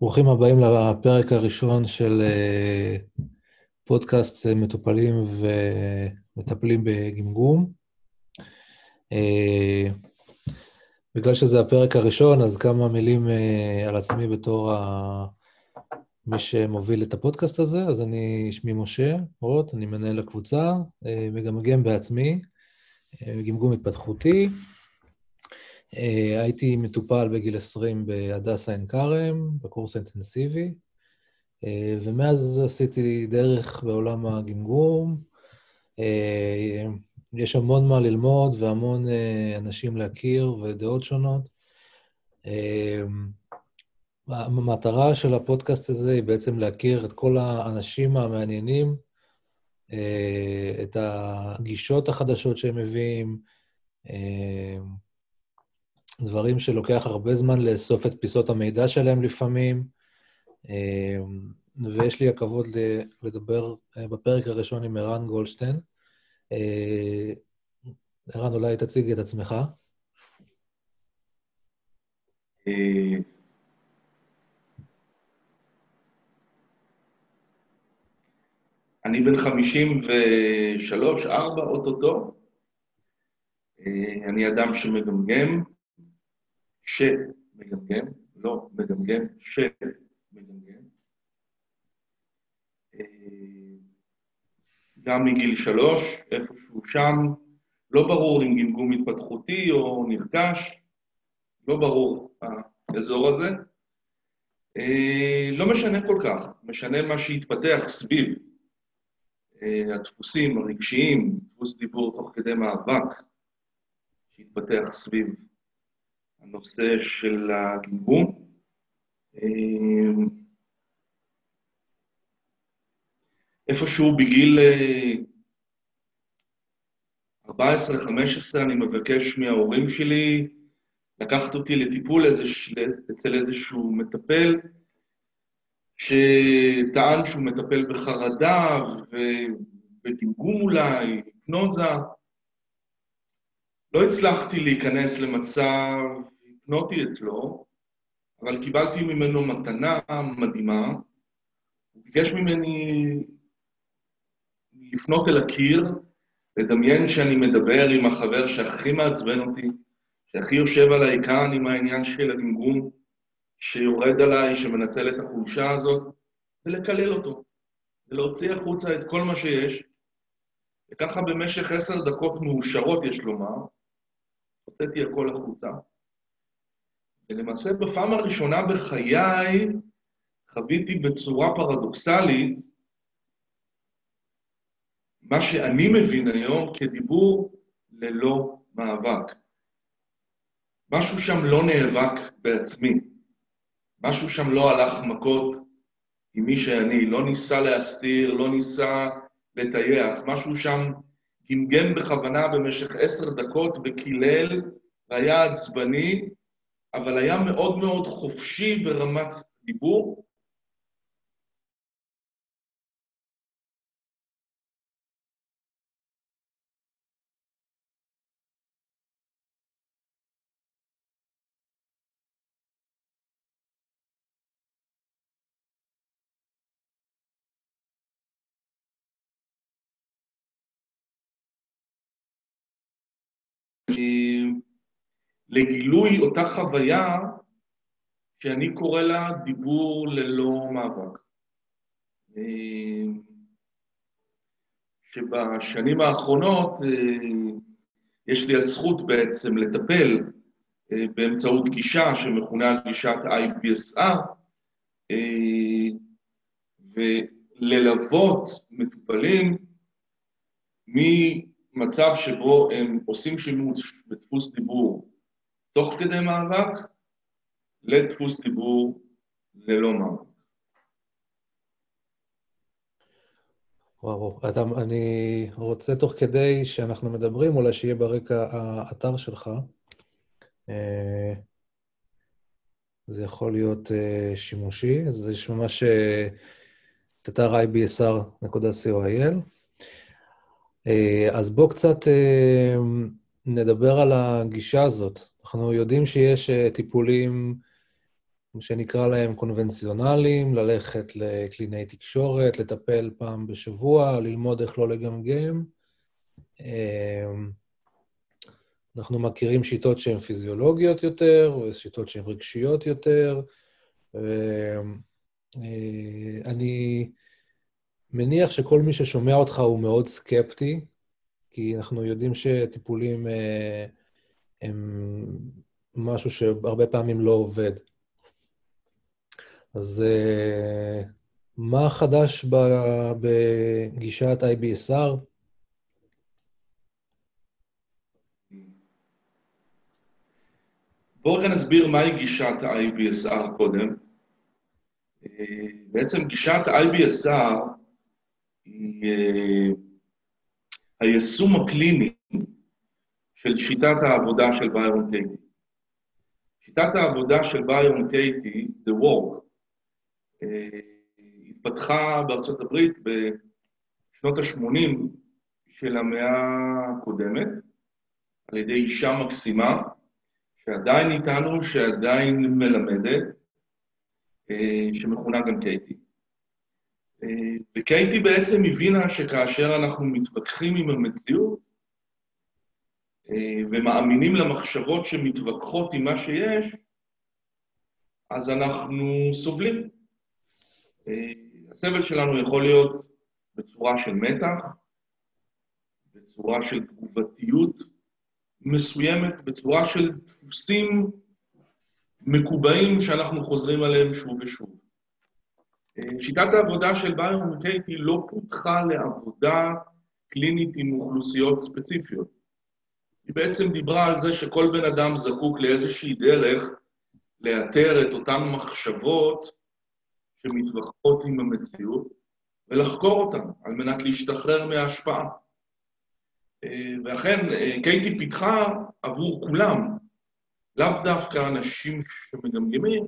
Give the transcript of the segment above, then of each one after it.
ברוכים הבאים לפרק הראשון של אה, פודקאסט אה, מטופלים ומטפלים בגמגום. אה, בגלל שזה הפרק הראשון, אז כמה מילים על עצמי בתור ה... מי שמוביל את הפודקאסט הזה. אז אני, שמי משה רוט, אני מנהל הקבוצה, מגמגם בעצמי, גמגום התפתחותי. אה, הייתי מטופל בגיל 20 בהדסה עין כרם, בקורס האינטנסיבי, אה, ומאז עשיתי דרך בעולם הגמגום. אה, יש המון מה ללמוד והמון אנשים להכיר ודעות שונות. המטרה של הפודקאסט הזה היא בעצם להכיר את כל האנשים המעניינים, את הגישות החדשות שהם מביאים, דברים שלוקח הרבה זמן לאסוף את פיסות המידע שלהם לפעמים, אמ, ויש לי הכבוד לדבר אה, בפרק הראשון עם ערן גולדשטיין. אה, ערן, אולי תציג את עצמך. אה, אני בן 53, 4, אוטוטו. אני אדם שמגמגם, שמגמגם, לא מגמגם, שמגמגם. אה, גם מגיל שלוש, איפשהו שם, לא ברור אם גמגום התפתחותי או נרכש, לא ברור האזור הזה. אה, לא משנה כל כך, משנה מה שהתפתח סביב אה, הדפוסים הרגשיים, דפוס דיבור תוך כדי מאבק שהתפתח סביב הנושא של הגמגום. איפשהו בגיל 14-15 אה, אני מבקש מההורים שלי לקחת אותי לטיפול איזוש, אצל איזשהו מטפל, שטען שהוא מטפל בחרדה ובגמגום אולי, היפנוזה. לא הצלחתי להיכנס למצב היפנוטי אצלו, אבל קיבלתי ממנו מתנה מדהימה. הוא ביקש ממני לפנות אל הקיר, לדמיין שאני מדבר עם החבר שהכי מעצבן אותי, שהכי יושב עליי כאן עם העניין של הגמגום, שיורד עליי, שמנצל את החולשה הזאת, ולקלל אותו, ולהוציא החוצה את כל מה שיש, וככה במשך עשר דקות מאושרות, יש לומר, הוצאתי הכל החוצה. ולמעשה בפעם הראשונה בחיי חוויתי בצורה פרדוקסלית מה שאני מבין היום כדיבור ללא מאבק. משהו שם לא נאבק בעצמי, משהו שם לא הלך מכות עם מי שאני, לא ניסה להסתיר, לא ניסה לטייח, משהו שם גמגם בכוונה במשך עשר דקות וקילל והיה עצבני, אבל היה מאוד מאוד חופשי ברמת דיבור. לגילוי אותה חוויה שאני קורא לה דיבור ללא מאבק. שבשנים האחרונות אה, יש לי הזכות בעצם לטפל אה, באמצעות גישה שמכונה גישת IBSR, אה, וללוות מטופלים ממצב שבו הם עושים שימוש בדפוס דיבור תוך כדי מאבק לדפוס דיבור ללא מאבק. וואו, אתה, אני רוצה תוך כדי שאנחנו מדברים, אולי שיהיה ברקע האתר שלך. אה, זה יכול להיות אה, שימושי, אז יש ממש אה, את אתר ibsr.co.il. אז בואו קצת נדבר על הגישה הזאת. אנחנו יודעים שיש uh, טיפולים שנקרא להם קונבנציונליים, ללכת לקלינאי תקשורת, לטפל פעם בשבוע, ללמוד איך לא לגמגם. אמ, אנחנו מכירים שיטות שהן פיזיולוגיות יותר, ושיטות שהן רגשיות יותר. אני מניח שכל מי ששומע אותך הוא מאוד סקפטי, כי אנחנו יודעים שטיפולים אה, הם משהו שהרבה פעמים לא עובד. אז אה, מה חדש בגישת IBSR? בואו רגע נסביר מהי גישת ה-IBSR קודם. אה, בעצם גישת IBSR היא אה, היישום הקליני של שיטת העבודה של ביירון קייטי. שיטת העבודה של ביירון קייטי, The Work, אה, התפתחה בארצות הברית בשנות ה-80 של המאה הקודמת, על ידי אישה מקסימה, שעדיין איתנו, שעדיין מלמדת, אה, שמכונה גם קייטי. אה, וקייטי בעצם הבינה שכאשר אנחנו מתווכחים עם המציאות ומאמינים למחשבות שמתווכחות עם מה שיש, אז אנחנו סובלים. הסבל שלנו יכול להיות בצורה של מתח, בצורה של תגובתיות מסוימת, בצורה של דפוסים מקובעים שאנחנו חוזרים עליהם שוב ושוב. שיטת העבודה של ביום קייטי לא פותחה לעבודה קלינית עם אוכלוסיות ספציפיות. היא בעצם דיברה על זה שכל בן אדם זקוק לאיזושהי דרך לאתר את אותן מחשבות שמתווכחות עם המציאות, ולחקור אותן על מנת להשתחרר מההשפעה. ואכן, קייטי פיתחה עבור כולם, לאו דווקא אנשים שמגמגמים,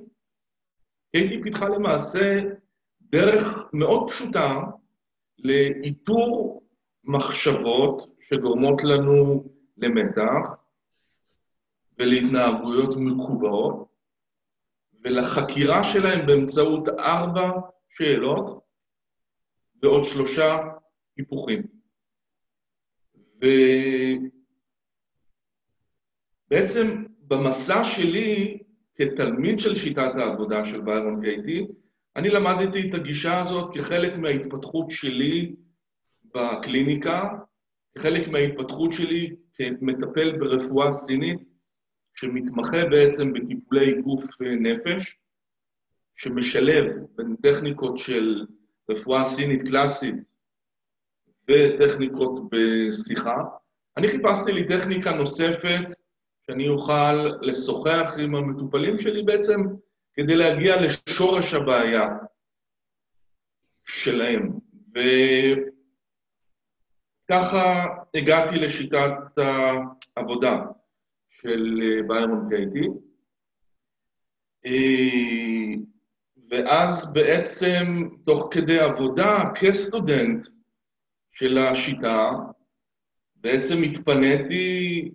קייטי פיתחה למעשה דרך מאוד פשוטה לאיתור מחשבות שגורמות לנו למתח ולהתנהגויות מקובעות, ולחקירה שלהם באמצעות ארבע שאלות ועוד שלושה היפוכים. ובעצם במסע שלי כתלמיד של שיטת העבודה של ביירון קייטי, אני למדתי את הגישה הזאת כחלק מההתפתחות שלי בקליניקה, כחלק מההתפתחות שלי כמטפל ברפואה סינית, שמתמחה בעצם בטיפולי גוף נפש, שמשלב בין טכניקות של רפואה סינית קלאסית וטכניקות בשיחה. אני חיפשתי לי טכניקה נוספת שאני אוכל לשוחח עם המטופלים שלי בעצם כדי להגיע לשורש הבעיה שלהם. וככה הגעתי לשיטת העבודה. של אה, ביירון קייטי. אה, ואז בעצם, תוך כדי עבודה, כסטודנט של השיטה, בעצם התפניתי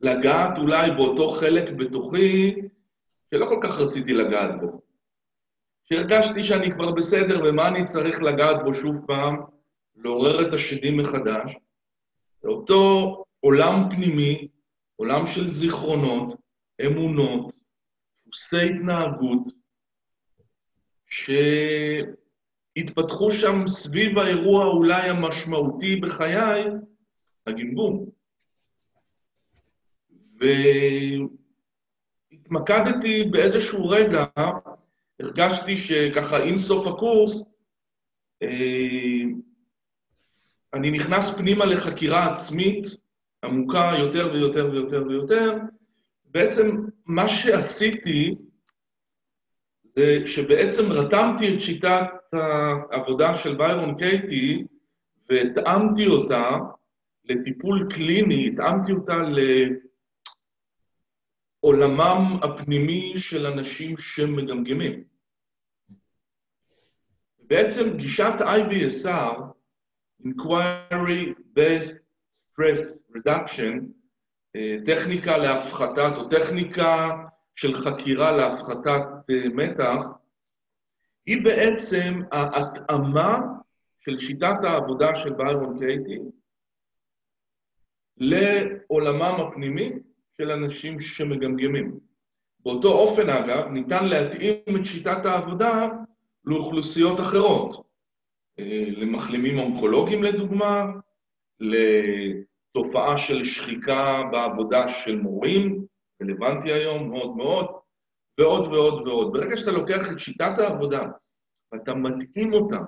לגעת אולי באותו חלק בתוכי שלא כל כך רציתי לגעת בו. שהרגשתי שאני כבר בסדר ומה אני צריך לגעת בו שוב פעם, לעורר את השדים מחדש. זה אותו עולם פנימי, עולם של זיכרונות, אמונות, דפוסי התנהגות, שהתפתחו שם סביב האירוע אולי המשמעותי בחיי, הגמגום. והתמקדתי באיזשהו רגע, הרגשתי שככה עם סוף הקורס, אני נכנס פנימה לחקירה עצמית, עמוקה יותר ויותר ויותר ויותר, בעצם מה שעשיתי זה שבעצם רתמתי את שיטת העבודה של ביירון קייטי והתאמתי אותה לטיפול קליני, התאמתי אותה לעולמם הפנימי של אנשים שמגמגמים. בעצם גישת IBSR, Inquiry Based Stress Reduction, אה, טכניקה להפחתת, או טכניקה של חקירה להפחתת אה, מתח, היא בעצם ההתאמה של שיטת העבודה של ביירון קייטי לעולמם הפנימי של אנשים שמגמגמים. באותו אופן, אגב, ניתן להתאים את שיטת העבודה לאוכלוסיות אחרות. למחלימים אונקולוגיים לדוגמה, לתופעה של שחיקה בעבודה של מורים, רלוונטי היום מאוד מאוד, ועוד ועוד ועוד. ברגע שאתה לוקח את שיטת העבודה ואתה מתאים אותה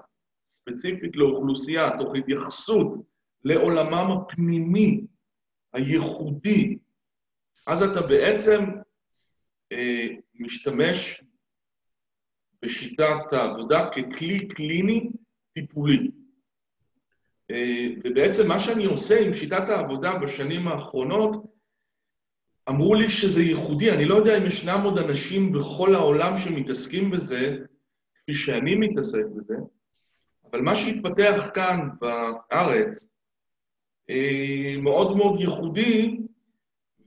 ספציפית לאוכלוסייה, תוך התייחסות לעולמם הפנימי, הייחודי, אז אתה בעצם אה, משתמש בשיטת העבודה ככלי קליני טיפולי. אה, ובעצם מה שאני עושה עם שיטת העבודה בשנים האחרונות, אמרו לי שזה ייחודי, אני לא יודע אם ישנם עוד אנשים בכל העולם שמתעסקים בזה, כפי שאני מתעסק בזה, אבל מה שהתפתח כאן בארץ אה, מאוד מאוד ייחודי,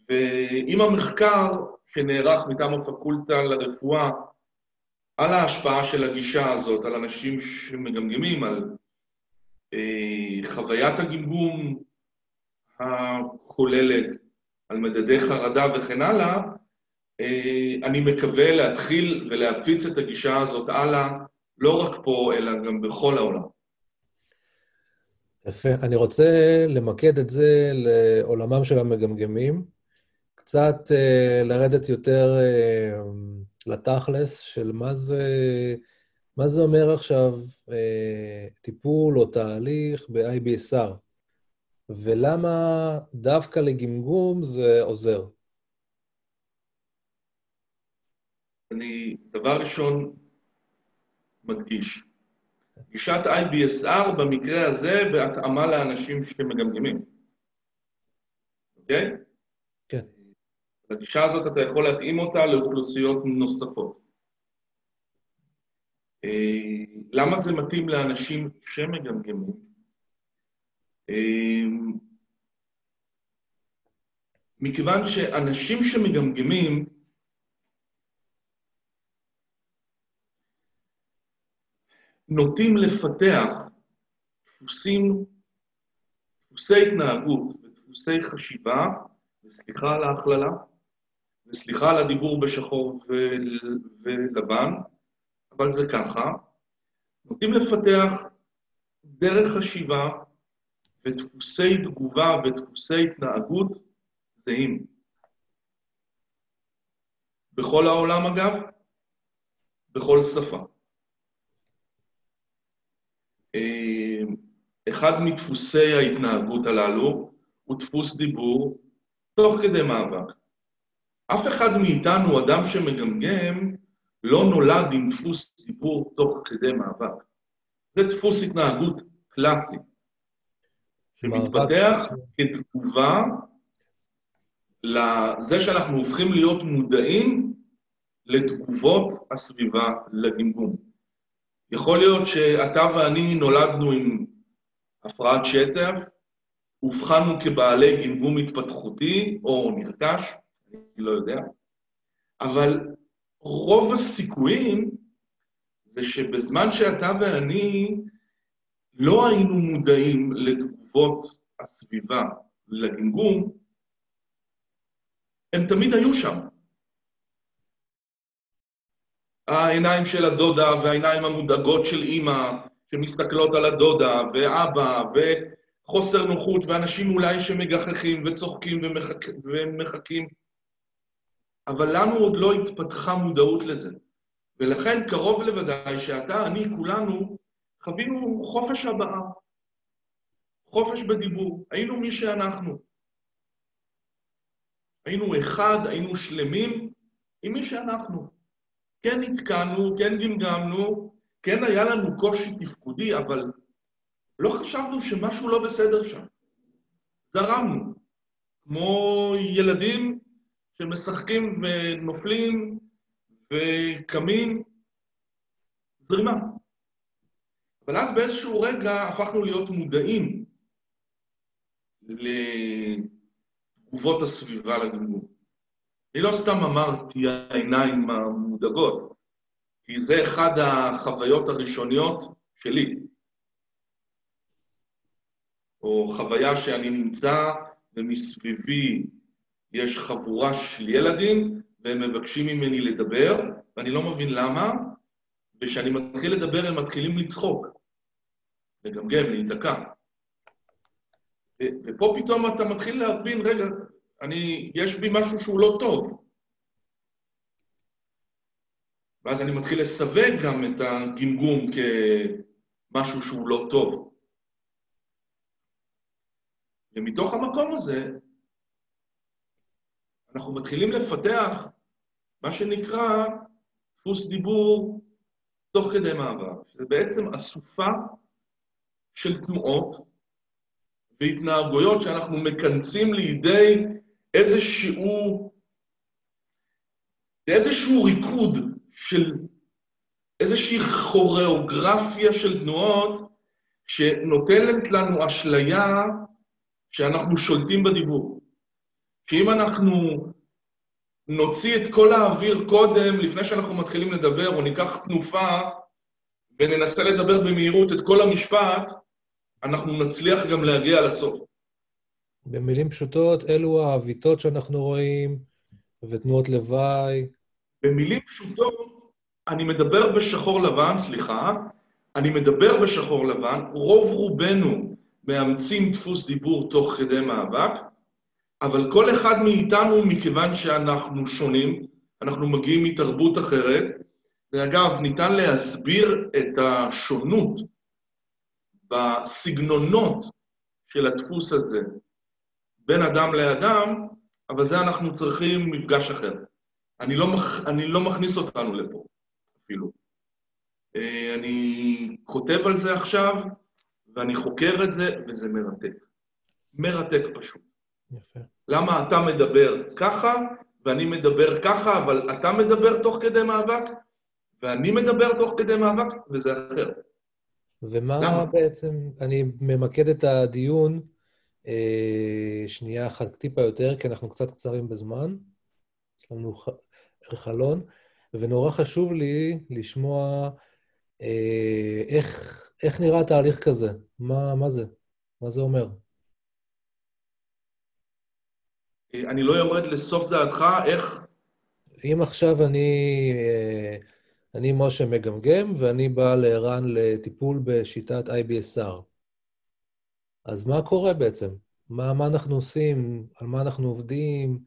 ועם המחקר שנערך מטעם הפקולטה לרפואה על ההשפעה של הגישה הזאת, על אנשים שמגמגמים, על אה, חוויית הגמגום הכוללת, על מדדי חרדה וכן הלאה, אה, אני מקווה להתחיל ולהפיץ את הגישה הזאת הלאה, לא רק פה, אלא גם בכל העולם. יפה. אני רוצה למקד את זה לעולמם של המגמגמים, קצת uh, לרדת יותר uh, לתכלס של מה זה, מה זה אומר עכשיו uh, טיפול או תהליך ב-IBSR, ולמה דווקא לגמגום זה עוזר. אני דבר ראשון מדגיש, גישת IBSR במקרה הזה בהתאמה לאנשים שמגמגמים, אוקיי? כן. לגישה הזאת אתה יכול להתאים אותה לאוכלוסיות נוספות. אה, למה זה מתאים לאנשים שמגמגמים? אה, מכיוון שאנשים שמגמגמים, נוטים לפתח דפוסים, דפוסי התנהגות ודפוסי חשיבה, וסליחה על ההכללה, וסליחה על הדיבור בשחור ולבן, אבל זה ככה, נוטים לפתח דרך חשיבה ודפוסי תגובה ודפוסי התנהגות זהים. בכל העולם אגב, בכל שפה. אה, אחד מדפוסי ההתנהגות הללו הוא דפוס דיבור תוך כדי מאבק. אף אחד מאיתנו, אדם שמגמגם, לא נולד עם דפוס דיבור תוך כדי מאבק. זה דפוס התנהגות קלאסי, שמתפתח כתגובה לזה שאנחנו הופכים להיות מודעים לתגובות הסביבה לגמגום. יכול להיות שאתה ואני נולדנו עם הפרעת שטף, אובחנו כבעלי גמגום התפתחותי או נרכש, אני לא יודע, אבל רוב הסיכויים זה שבזמן שאתה ואני לא היינו מודעים לתגובות הסביבה לגמגום, הם תמיד היו שם. העיניים של הדודה והעיניים המודאגות של אימא שמסתכלות על הדודה, ואבא, וחוסר נוחות, ואנשים אולי שמגחכים וצוחקים ומחק... ומחכים. אבל לנו עוד לא התפתחה מודעות לזה. ולכן קרוב לוודאי שאתה, אני, כולנו, חווינו חופש הבעה, חופש בדיבור. היינו מי שאנחנו. היינו אחד, היינו שלמים עם מי שאנחנו. כן נתקענו, כן גמגמנו, כן היה לנו קושי תפקודי, אבל לא חשבנו שמשהו לא בסדר שם. זרמנו. כמו ילדים שמשחקים ונופלים וקמים, זרימה. אבל אז באיזשהו רגע הפכנו להיות מודעים לתגובות הסביבה לגמגום. אני לא סתם אמרתי העיניים המודאגות, כי זה אחד החוויות הראשוניות שלי. או חוויה שאני נמצא ומסביבי יש חבורה של ילדים והם מבקשים ממני לדבר, ואני לא מבין למה, וכשאני מתחיל לדבר הם מתחילים לצחוק, לגמגם, להיתקע. ופה פתאום אתה מתחיל להבין, רגע, אני, יש בי משהו שהוא לא טוב. ואז אני מתחיל לסווג גם את הגמגום כמשהו שהוא לא טוב. ומתוך המקום הזה, אנחנו מתחילים לפתח מה שנקרא דפוס דיבור תוך כדי מעבר. זה בעצם אסופה של תנועות והתנהגויות שאנחנו מכנסים לידי איזשהו, איזשהו ריקוד של איזושהי כוריאוגרפיה של תנועות שנותנת לנו אשליה שאנחנו שולטים בדיבור. שאם אנחנו נוציא את כל האוויר קודם, לפני שאנחנו מתחילים לדבר, או ניקח תנופה וננסה לדבר במהירות את כל המשפט, אנחנו נצליח גם להגיע לסוף. במילים פשוטות, אלו העוויתות שאנחנו רואים, ותנועות לוואי. במילים פשוטות, אני מדבר בשחור לבן, סליחה, אני מדבר בשחור לבן, רוב רובנו מאמצים דפוס דיבור תוך כדי מאבק, אבל כל אחד מאיתנו, מכיוון שאנחנו שונים, אנחנו מגיעים מתרבות אחרת, ואגב, ניתן להסביר את השונות בסגנונות של הדפוס הזה בין אדם לאדם, אבל זה אנחנו צריכים מפגש אחר. אני לא, מח... אני לא מכניס אותנו לפה אפילו. אה, אני כותב על זה עכשיו, ואני חוקר את זה, וזה מרתק. מרתק פשוט. יפה. למה אתה מדבר ככה, ואני מדבר ככה, אבל אתה מדבר תוך כדי מאבק, ואני מדבר תוך כדי מאבק, וזה אחר. ומה למה? בעצם, אני ממקד את הדיון אה, שנייה אחת טיפה יותר, כי אנחנו קצת קצרים בזמן. יש לנו חלון, ונורא חשוב לי לשמוע אה, איך, איך נראה תהליך כזה. מה, מה זה? מה זה אומר? אני לא יורד לסוף דעתך, איך... אם עכשיו אני, אה, אני משה מגמגם, ואני בא לערן לטיפול בשיטת IBSR, אז מה קורה בעצם? מה, מה אנחנו עושים? על מה אנחנו עובדים?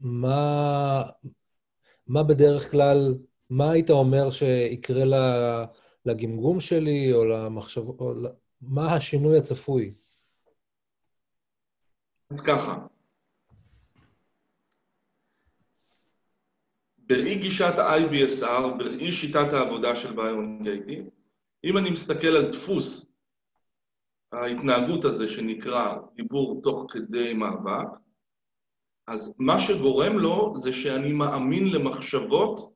מה, מה בדרך כלל, מה היית אומר שיקרה לגמגום שלי, או למחשבות, או מה השינוי הצפוי? אז ככה, בראי גישת ה-IBSR, בראי שיטת העבודה של ביון גייטי, אם אני מסתכל על דפוס ההתנהגות הזה שנקרא דיבור תוך כדי מאבק, אז מה שגורם לו זה שאני מאמין למחשבות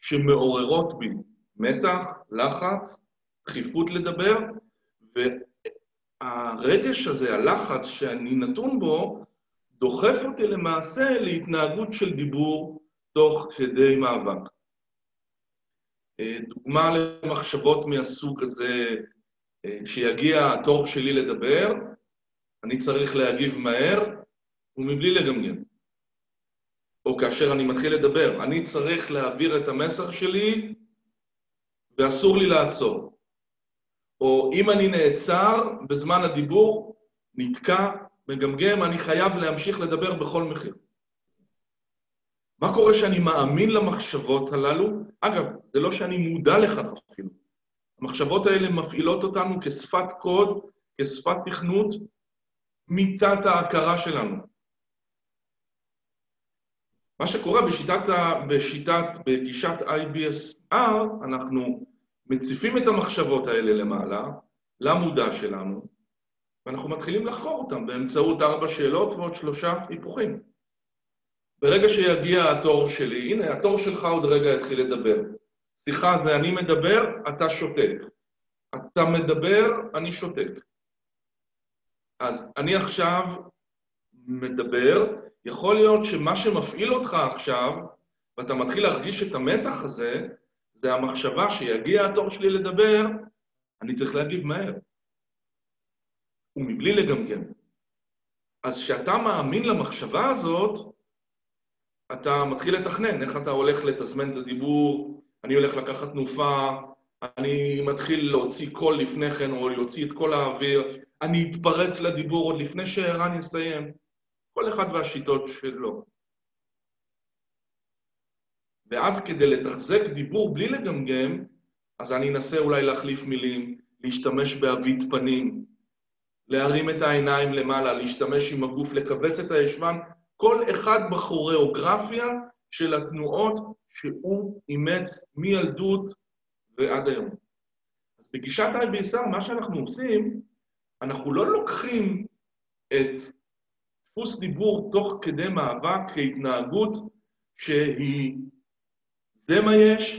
שמעוררות בי מתח, לחץ, דחיפות לדבר, והרגש הזה, הלחץ שאני נתון בו, דוחף אותי למעשה להתנהגות של דיבור תוך כדי מאבק. דוגמה למחשבות מהסוג הזה, כשיגיע התור שלי לדבר, אני צריך להגיב מהר ומבלי לגמגם. או כאשר אני מתחיל לדבר, אני צריך להעביר את המסר שלי ואסור לי לעצור. או אם אני נעצר בזמן הדיבור, נתקע, מגמגם, אני חייב להמשיך לדבר בכל מחיר. מה קורה שאני מאמין למחשבות הללו? אגב, זה לא שאני מודע לכך אפילו. המחשבות האלה מפעילות אותנו כשפת קוד, כשפת תכנות, מתת ההכרה שלנו. מה שקורה בשיטת, בשיטת, בגישת IBSR, אנחנו מציפים את המחשבות האלה למעלה, למודע שלנו, ואנחנו מתחילים לחקור אותם באמצעות ארבע שאלות ועוד שלושה היפוכים. ברגע שיגיע התור שלי, הנה, התור שלך עוד רגע יתחיל לדבר. שיחה זה אני מדבר, אתה שותק. אתה מדבר, אני שותק. אז אני עכשיו מדבר, יכול להיות שמה שמפעיל אותך עכשיו, ואתה מתחיל להרגיש את המתח הזה, זה המחשבה שיגיע התור שלי לדבר, אני צריך להגיב מהר. ומבלי לגמגם. אז כשאתה מאמין למחשבה הזאת, אתה מתחיל לתכנן איך אתה הולך לתזמן את הדיבור, אני הולך לקחת תנופה, אני מתחיל להוציא קול לפני כן, או להוציא את כל האוויר, אני אתפרץ לדיבור עוד לפני שערן יסיים. כל אחד והשיטות שלו. ואז כדי לתחזק דיבור בלי לגמגם, אז אני אנסה אולי להחליף מילים, להשתמש באבית פנים, להרים את העיניים למעלה, להשתמש עם הגוף, לכווץ את הישבן, כל אחד בכוריאוגרפיה של התנועות שהוא אימץ מילדות ועד היום. אז בגישת IBSR, מה שאנחנו עושים, אנחנו לא לוקחים את דפוס דיבור תוך כדי מאבק כהתנהגות שהיא, זה מה יש,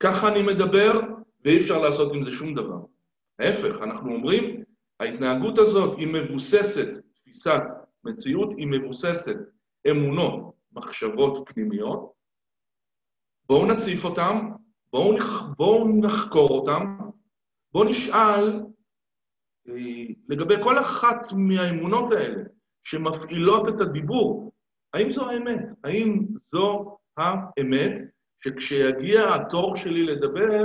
ככה אני מדבר, ואי אפשר לעשות עם זה שום דבר. ההפך, אנחנו אומרים, ההתנהגות הזאת היא מבוססת, תפיסת מציאות, היא מבוססת אמונות, מחשבות פנימיות. בואו נציף אותם, בואו, נח, בואו נחקור אותם, בואו נשאל אה, לגבי כל אחת מהאמונות האלה שמפעילות את הדיבור, האם זו האמת? האם זו האמת שכשיגיע התור שלי לדבר,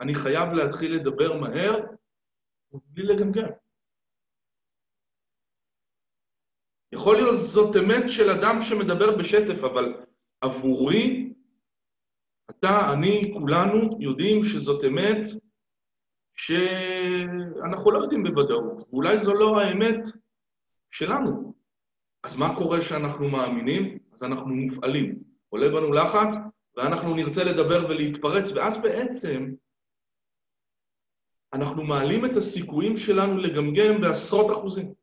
אני חייב להתחיל לדבר מהר ובלי לגמגם? יכול להיות זאת אמת של אדם שמדבר בשטף, אבל עבורי, אתה, אני, כולנו יודעים שזאת אמת שאנחנו לא יודעים בוודאות, ואולי זו לא האמת שלנו. אז מה קורה כשאנחנו מאמינים? אז אנחנו מופעלים. עולה בנו לחץ, ואנחנו נרצה לדבר ולהתפרץ, ואז בעצם אנחנו מעלים את הסיכויים שלנו לגמגם בעשרות אחוזים.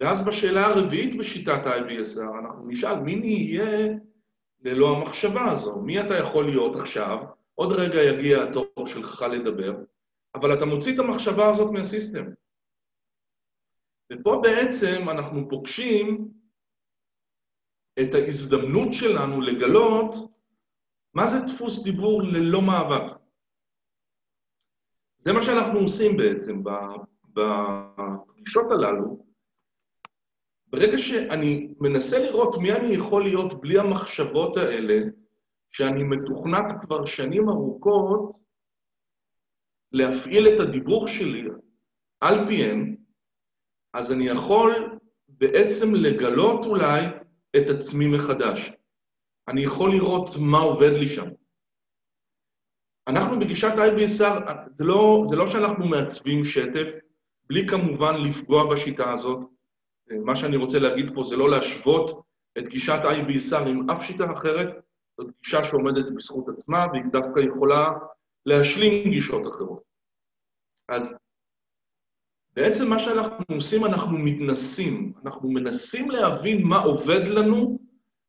ואז בשאלה הרביעית בשיטת ה-IBSR, אנחנו נשאל, מי נהיה ללא המחשבה הזו? מי אתה יכול להיות עכשיו? עוד רגע יגיע התור שלך לדבר, אבל אתה מוציא את המחשבה הזאת מהסיסטם. ופה בעצם אנחנו פוגשים את ההזדמנות שלנו לגלות מה זה דפוס דיבור ללא מאבק. זה מה שאנחנו עושים בעצם בפגישות הללו. ברגע שאני מנסה לראות מי אני יכול להיות בלי המחשבות האלה, שאני מתוכנת כבר שנים ארוכות להפעיל את הדיבור שלי על פיהם, אז אני יכול בעצם לגלות אולי את עצמי מחדש. אני יכול לראות מה עובד לי שם. אנחנו בגישת IBSR, זה לא, זה לא שאנחנו מעצבים שטף, בלי כמובן לפגוע בשיטה הזאת. מה שאני רוצה להגיד פה זה לא להשוות את גישת IBSR עם אף שיטה אחרת, זאת גישה שעומדת בזכות עצמה, והיא דווקא יכולה להשלים גישות אחרות. אז בעצם מה שאנחנו עושים, אנחנו מתנסים. אנחנו מנסים להבין מה עובד לנו,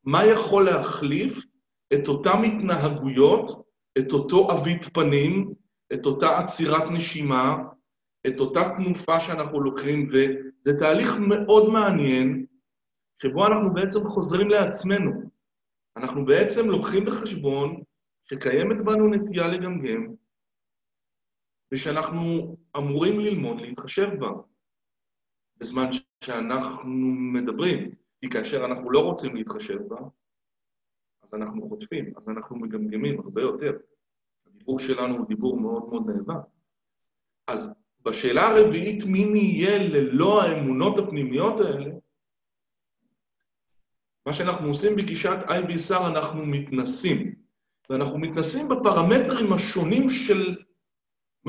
מה יכול להחליף את אותן התנהגויות, את אותו עווית פנים, את אותה עצירת נשימה, את אותה תנופה שאנחנו לוקחים, וזה תהליך מאוד מעניין, שבו אנחנו בעצם חוזרים לעצמנו. אנחנו בעצם לוקחים בחשבון שקיימת בנו נטייה לגמגם, ושאנחנו אמורים ללמוד להתחשב בה בזמן שאנחנו מדברים, כי כאשר אנחנו לא רוצים להתחשב בה, אז אנחנו חוטפים, אז אנחנו מגמגמים הרבה יותר. הדיבור שלנו הוא דיבור מאוד מאוד נאבק. אז בשאלה הרביעית, מי נהיה ללא האמונות הפנימיות האלה, מה שאנחנו עושים בגישת IBSR, אנחנו מתנסים. ואנחנו מתנסים בפרמטרים השונים של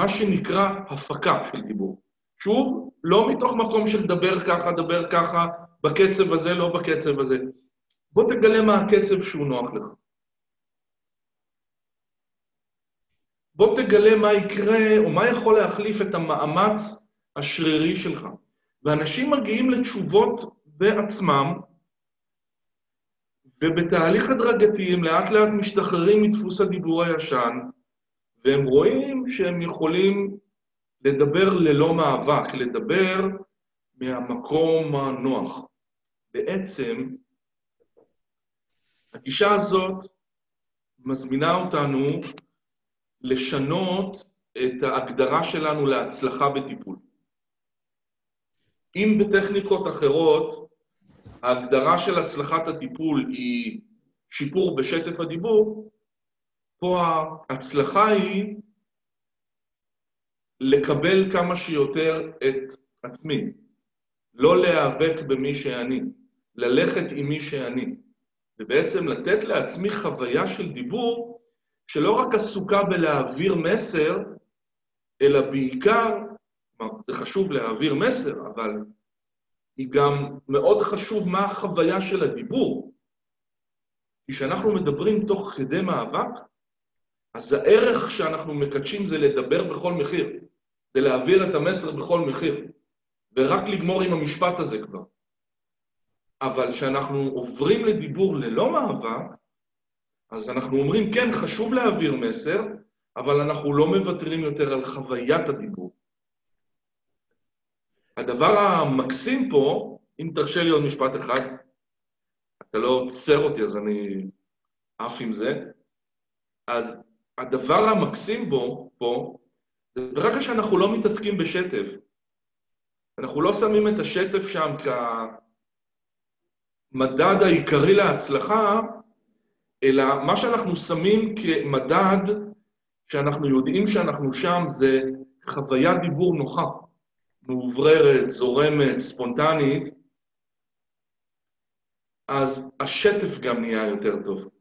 מה שנקרא הפקה של דיבור. שוב, לא מתוך מקום של דבר ככה, דבר ככה, בקצב הזה, לא בקצב הזה. בוא תגלה מה הקצב שהוא נוח לך. בוא תגלה מה יקרה, או מה יכול להחליף את המאמץ השרירי שלך. ואנשים מגיעים לתשובות בעצמם, ובתהליך הדרגתי הם לאט לאט משתחררים מדפוס הדיבור הישן, והם רואים שהם יכולים לדבר ללא מאבק, לדבר מהמקום הנוח. בעצם, הגישה הזאת מזמינה אותנו לשנות את ההגדרה שלנו להצלחה בטיפול. אם בטכניקות אחרות ההגדרה של הצלחת הטיפול היא שיפור בשטף הדיבור, פה ההצלחה היא לקבל כמה שיותר את עצמי, לא להיאבק במי שאני, ללכת עם מי שאני, ובעצם לתת לעצמי חוויה של דיבור שלא רק עסוקה בלהעביר מסר, אלא בעיקר, זה חשוב להעביר מסר, אבל היא גם מאוד חשוב מה החוויה של הדיבור. כי כשאנחנו מדברים תוך כדי מאבק, אז הערך שאנחנו מקדשים זה לדבר בכל מחיר, זה להעביר את המסר בכל מחיר, ורק לגמור עם המשפט הזה כבר. אבל כשאנחנו עוברים לדיבור ללא מאבק, אז אנחנו אומרים, כן, חשוב להעביר מסר, אבל אנחנו לא מוותרים יותר על חוויית הדיבור. הדבר המקסים פה, אם תרשה לי עוד משפט אחד, אתה לא עוצר אותי אז אני עף עם זה, אז הדבר המקסים בו, פה, זה ברגע שאנחנו לא מתעסקים בשטף. אנחנו לא שמים את השטף שם כמדד העיקרי להצלחה, אלא מה שאנחנו שמים כמדד שאנחנו יודעים שאנחנו שם זה חוויית דיבור נוחה, מאובררת, זורמת, ספונטנית, אז השטף גם נהיה יותר טוב.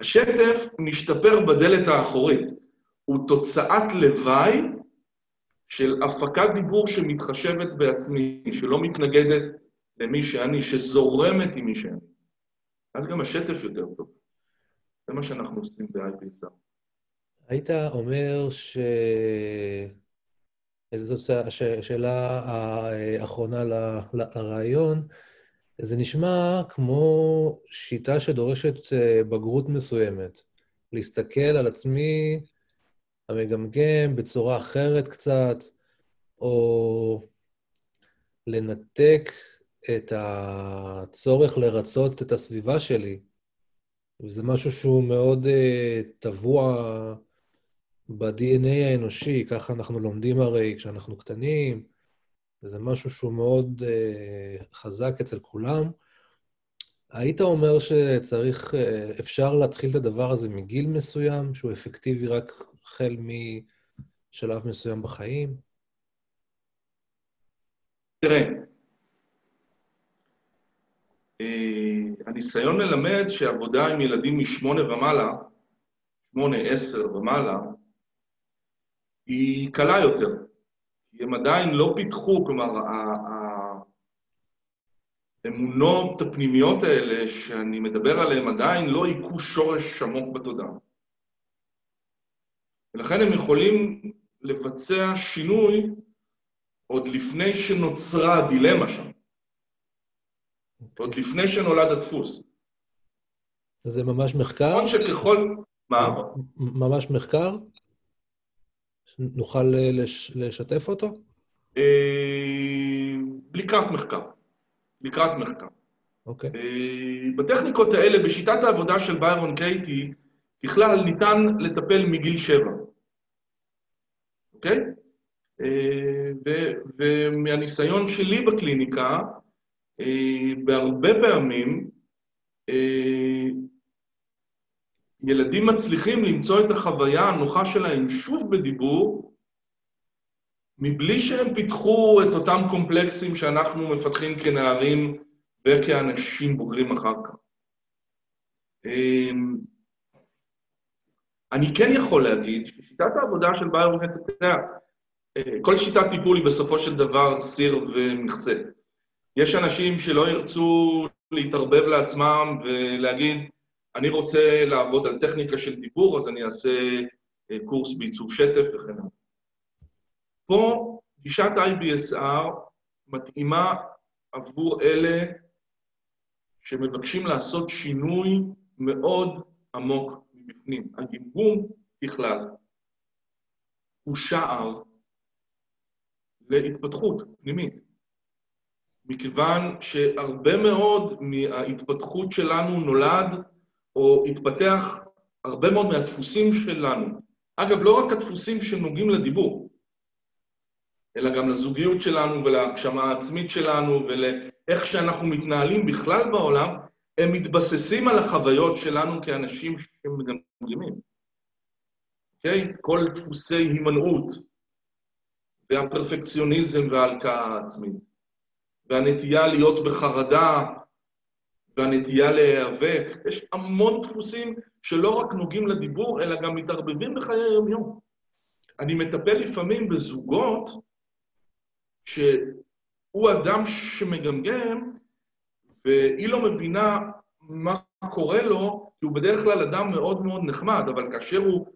השטף משתפר בדלת האחורית, הוא תוצאת לוואי של הפקת דיבור שמתחשבת בעצמי, שלא מתנגדת למי שאני, שזורמת עם מי שאני. אז גם השטף יותר טוב. זה מה שאנחנו עושים ב-IPSR. היית אומר ש... זאת השאלה האחרונה לרעיון. זה נשמע כמו שיטה שדורשת אה, בגרות מסוימת. להסתכל על עצמי המגמגם בצורה אחרת קצת, או לנתק את הצורך לרצות את הסביבה שלי. וזה משהו שהוא מאוד uh, טבוע ב-DNA האנושי, ככה אנחנו לומדים הרי כשאנחנו קטנים, וזה משהו שהוא מאוד uh, חזק אצל כולם. היית אומר שצריך, uh, אפשר להתחיל את הדבר הזה מגיל מסוים, שהוא אפקטיבי רק החל משלב מסוים בחיים? תראה, אה, הניסיון מלמד שעבודה עם ילדים משמונה ומעלה, שמונה, עשר ומעלה, היא קלה יותר. כי הם עדיין לא פיתחו, כלומר, האמונות הפנימיות האלה שאני מדבר עליהן עדיין לא היכו שורש עמוק בתודעה. ולכן הם יכולים לבצע שינוי עוד לפני שנוצרה הדילמה שם. Okay. עוד לפני שנולד הדפוס. זה ממש מחקר? נכון שככל... מה? ממש מחקר? נוכל לש... לשתף אותו? אה, לקראת מחקר. לקראת מחקר. אוקיי. Okay. אה, בטכניקות האלה, בשיטת העבודה של ביירון קייטי, ככלל ניתן לטפל מגיל שבע. אוקיי? אה, ומהניסיון שלי בקליניקה, אה, בהרבה פעמים אה, ילדים מצליחים למצוא את החוויה הנוחה שלהם שוב בדיבור, מבלי שהם פיתחו את אותם קומפלקסים שאנחנו מפתחים כנערים וכאנשים בוגרים אחר כך. אני כן יכול להגיד ששיטת העבודה של ביורוקט, אתה יודע, כל שיטת טיפול היא בסופו של דבר סיר ומכסה. יש אנשים שלא ירצו להתערבב לעצמם ולהגיד, אני רוצה לעבוד על טכניקה של דיבור, אז אני אעשה אה, קורס בעיצוב שטף וכן הלאה. פה גישת IBSR מתאימה עבור אלה שמבקשים לעשות שינוי מאוד עמוק מבפנים. הגמגום ככלל הוא שער להתפתחות פנימית. מכיוון שהרבה מאוד מההתפתחות שלנו נולד או התפתח הרבה מאוד מהדפוסים שלנו. אגב, לא רק הדפוסים שנוגעים לדיבור, אלא גם לזוגיות שלנו ולהגשמה העצמית שלנו ולאיך שאנחנו מתנהלים בכלל בעולם, הם מתבססים על החוויות שלנו כאנשים שמגמגמים. אוקיי? Okay? כל דפוסי הימנעות והפרפקציוניזם וההלקאה העצמית, והנטייה להיות בחרדה והנטייה להיאבק, יש המון דפוסים שלא רק נוגעים לדיבור, אלא גם מתערבבים בחיי היום-יום. אני מטפל לפעמים בזוגות שהוא אדם שמגמגם, והיא לא מבינה מה קורה לו, כי הוא בדרך כלל אדם מאוד מאוד נחמד, אבל כאשר הוא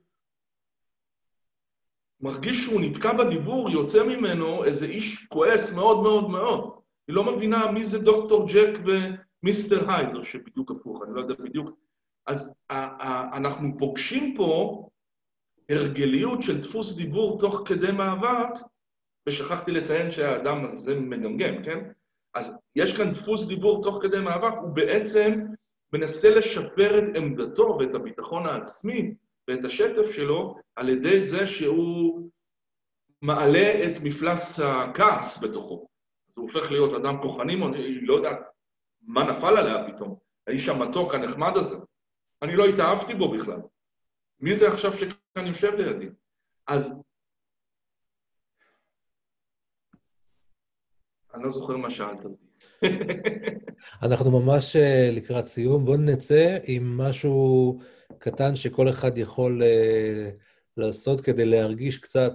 מרגיש שהוא נתקע בדיבור, יוצא ממנו איזה איש כועס מאוד מאוד מאוד. היא לא מבינה מי זה דוקטור ג'ק ומיסטר הייד, או שבדיוק הפוך, אני לא יודע בדיוק. אז אנחנו פוגשים פה הרגליות של דפוס דיבור תוך כדי מאבק, ושכחתי לציין שהאדם הזה מגמגם, כן? אז יש כאן דפוס דיבור תוך כדי מאבק, הוא בעצם מנסה לשפר את עמדתו ואת הביטחון העצמי ואת השטף שלו על ידי זה שהוא מעלה את מפלס הכעס בתוכו. הוא הופך להיות אדם כוחני, אני לא יודע מה נפל עליה פתאום, האיש המתוק הנחמד הזה. אני לא התאהבתי בו בכלל. מי זה עכשיו שכאן יושב לידי? אז אני לא זוכר מה שאלת. אנחנו ממש אה, לקראת סיום. בואו נצא עם משהו קטן שכל אחד יכול uh, לעשות כדי להרגיש קצת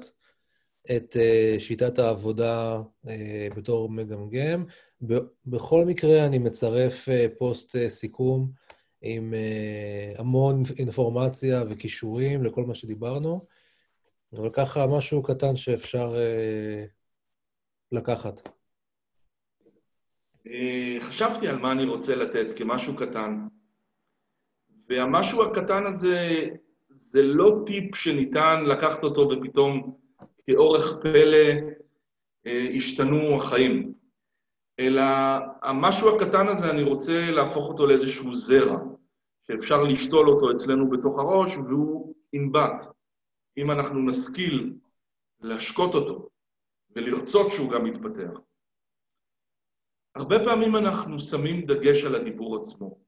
את uh, שיטת העבודה בתור מגמגם. בכל מקרה, אני מצרף uh, פוסט uh, סיכום עם uh, המון אינפורמציה וכישורים לכל מה שדיברנו, אבל ככה משהו קטן שאפשר לקחת. חשבתי על מה אני רוצה לתת כמשהו קטן. והמשהו הקטן הזה, זה לא טיפ שניתן לקחת אותו ופתאום כאורך פלא אה, השתנו החיים, אלא המשהו הקטן הזה, אני רוצה להפוך אותו לאיזשהו זרע, שאפשר לשתול אותו אצלנו בתוך הראש, והוא ינבט. אם אנחנו נשכיל להשקות אותו ולרצות שהוא גם יתפתח. הרבה פעמים אנחנו שמים דגש על הדיבור עצמו.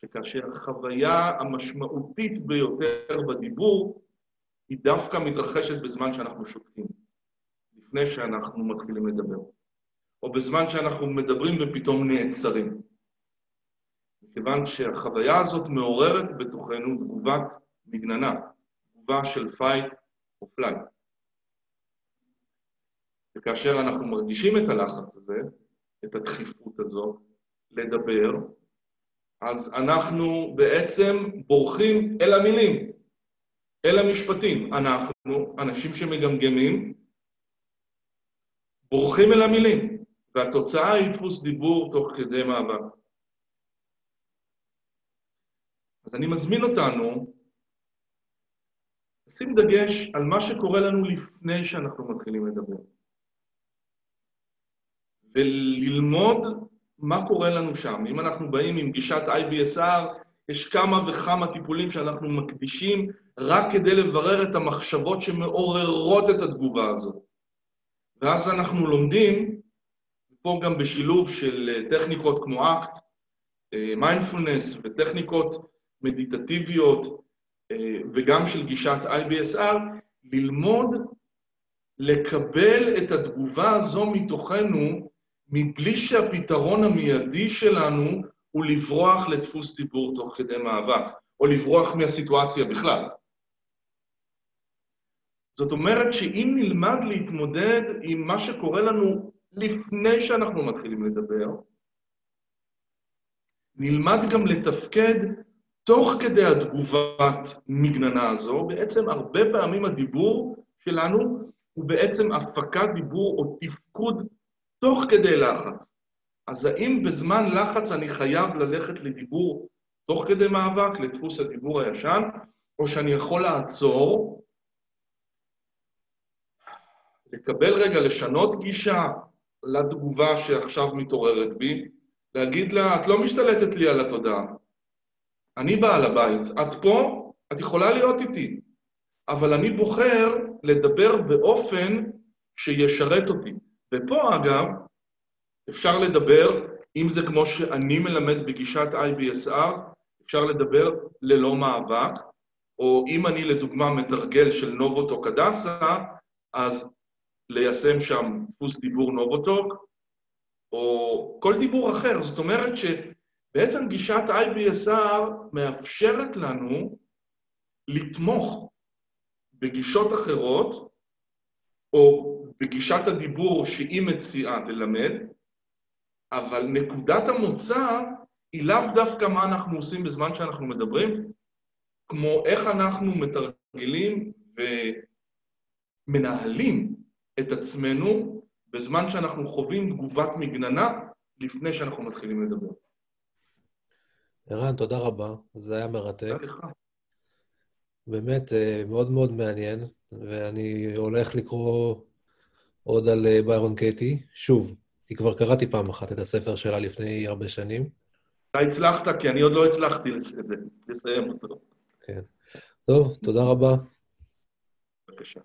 שכאשר החוויה המשמעותית ביותר בדיבור היא דווקא מתרחשת בזמן שאנחנו שותקים, לפני שאנחנו מתחילים לדבר, או בזמן שאנחנו מדברים ופתאום נעצרים. מכיוון שהחוויה הזאת מעוררת בתוכנו תגובת מגננה, תגובה של fight או flight. וכאשר אנחנו מרגישים את הלחץ הזה, את הדחיפות הזאת, לדבר, אז אנחנו בעצם בורחים אל המילים, אל המשפטים. אנחנו, אנשים שמגמגמים, בורחים אל המילים, והתוצאה היא דפוס דיבור תוך כדי מאבק. אז אני מזמין אותנו לשים דגש על מה שקורה לנו לפני שאנחנו מתחילים לדבר. וללמוד מה קורה לנו שם? אם אנחנו באים עם גישת IBSR, יש כמה וכמה טיפולים שאנחנו מקדישים רק כדי לברר את המחשבות שמעוררות את התגובה הזאת. ואז אנחנו לומדים, פה גם בשילוב של טכניקות כמו ACT, mindfulness וטכניקות מדיטטיביות וגם של גישת IBSR, ללמוד לקבל את התגובה הזו מתוכנו מבלי שהפתרון המיידי שלנו הוא לברוח לדפוס דיבור תוך כדי מאבק, או לברוח מהסיטואציה בכלל. זאת אומרת שאם נלמד להתמודד עם מה שקורה לנו לפני שאנחנו מתחילים לדבר, נלמד גם לתפקד תוך כדי התגובת מגננה הזו, בעצם הרבה פעמים הדיבור שלנו הוא בעצם הפקת דיבור או תפקוד תוך כדי לחץ. אז האם בזמן לחץ אני חייב ללכת לדיבור תוך כדי מאבק, לדפוס הדיבור הישן, או שאני יכול לעצור, לקבל רגע, לשנות גישה לתגובה שעכשיו מתעוררת בי, להגיד לה, את לא משתלטת לי על התודעה. אני בעל הבית, את פה, את יכולה להיות איתי, אבל אני בוחר לדבר באופן שישרת אותי. ופה, אגב, אפשר לדבר, אם זה כמו שאני מלמד בגישת IBSR, אפשר לדבר ללא מאבק, או אם אני לדוגמה מתרגל של נובוטוק הדסה, אז ליישם שם דפוס דיבור נובוטוק, או כל דיבור אחר. זאת אומרת שבעצם גישת IBSR מאפשרת לנו לתמוך בגישות אחרות, או בגישת הדיבור שהיא מציעה ללמד, אבל נקודת המוצא היא לאו דווקא מה אנחנו עושים בזמן שאנחנו מדברים, כמו איך אנחנו מתרגלים ומנהלים את עצמנו בזמן שאנחנו חווים תגובת מגננה לפני שאנחנו מתחילים לדבר. ערן, תודה רבה, זה היה מרתק. באמת אה, מאוד מאוד מעניין, ואני הולך לקרוא עוד על אה, ביירון קטי, שוב, כי כבר קראתי פעם אחת את הספר שלה לפני הרבה שנים. אתה הצלחת, כי אני עוד לא הצלחתי לסיים אותו. כן. טוב, תודה רבה. בבקשה.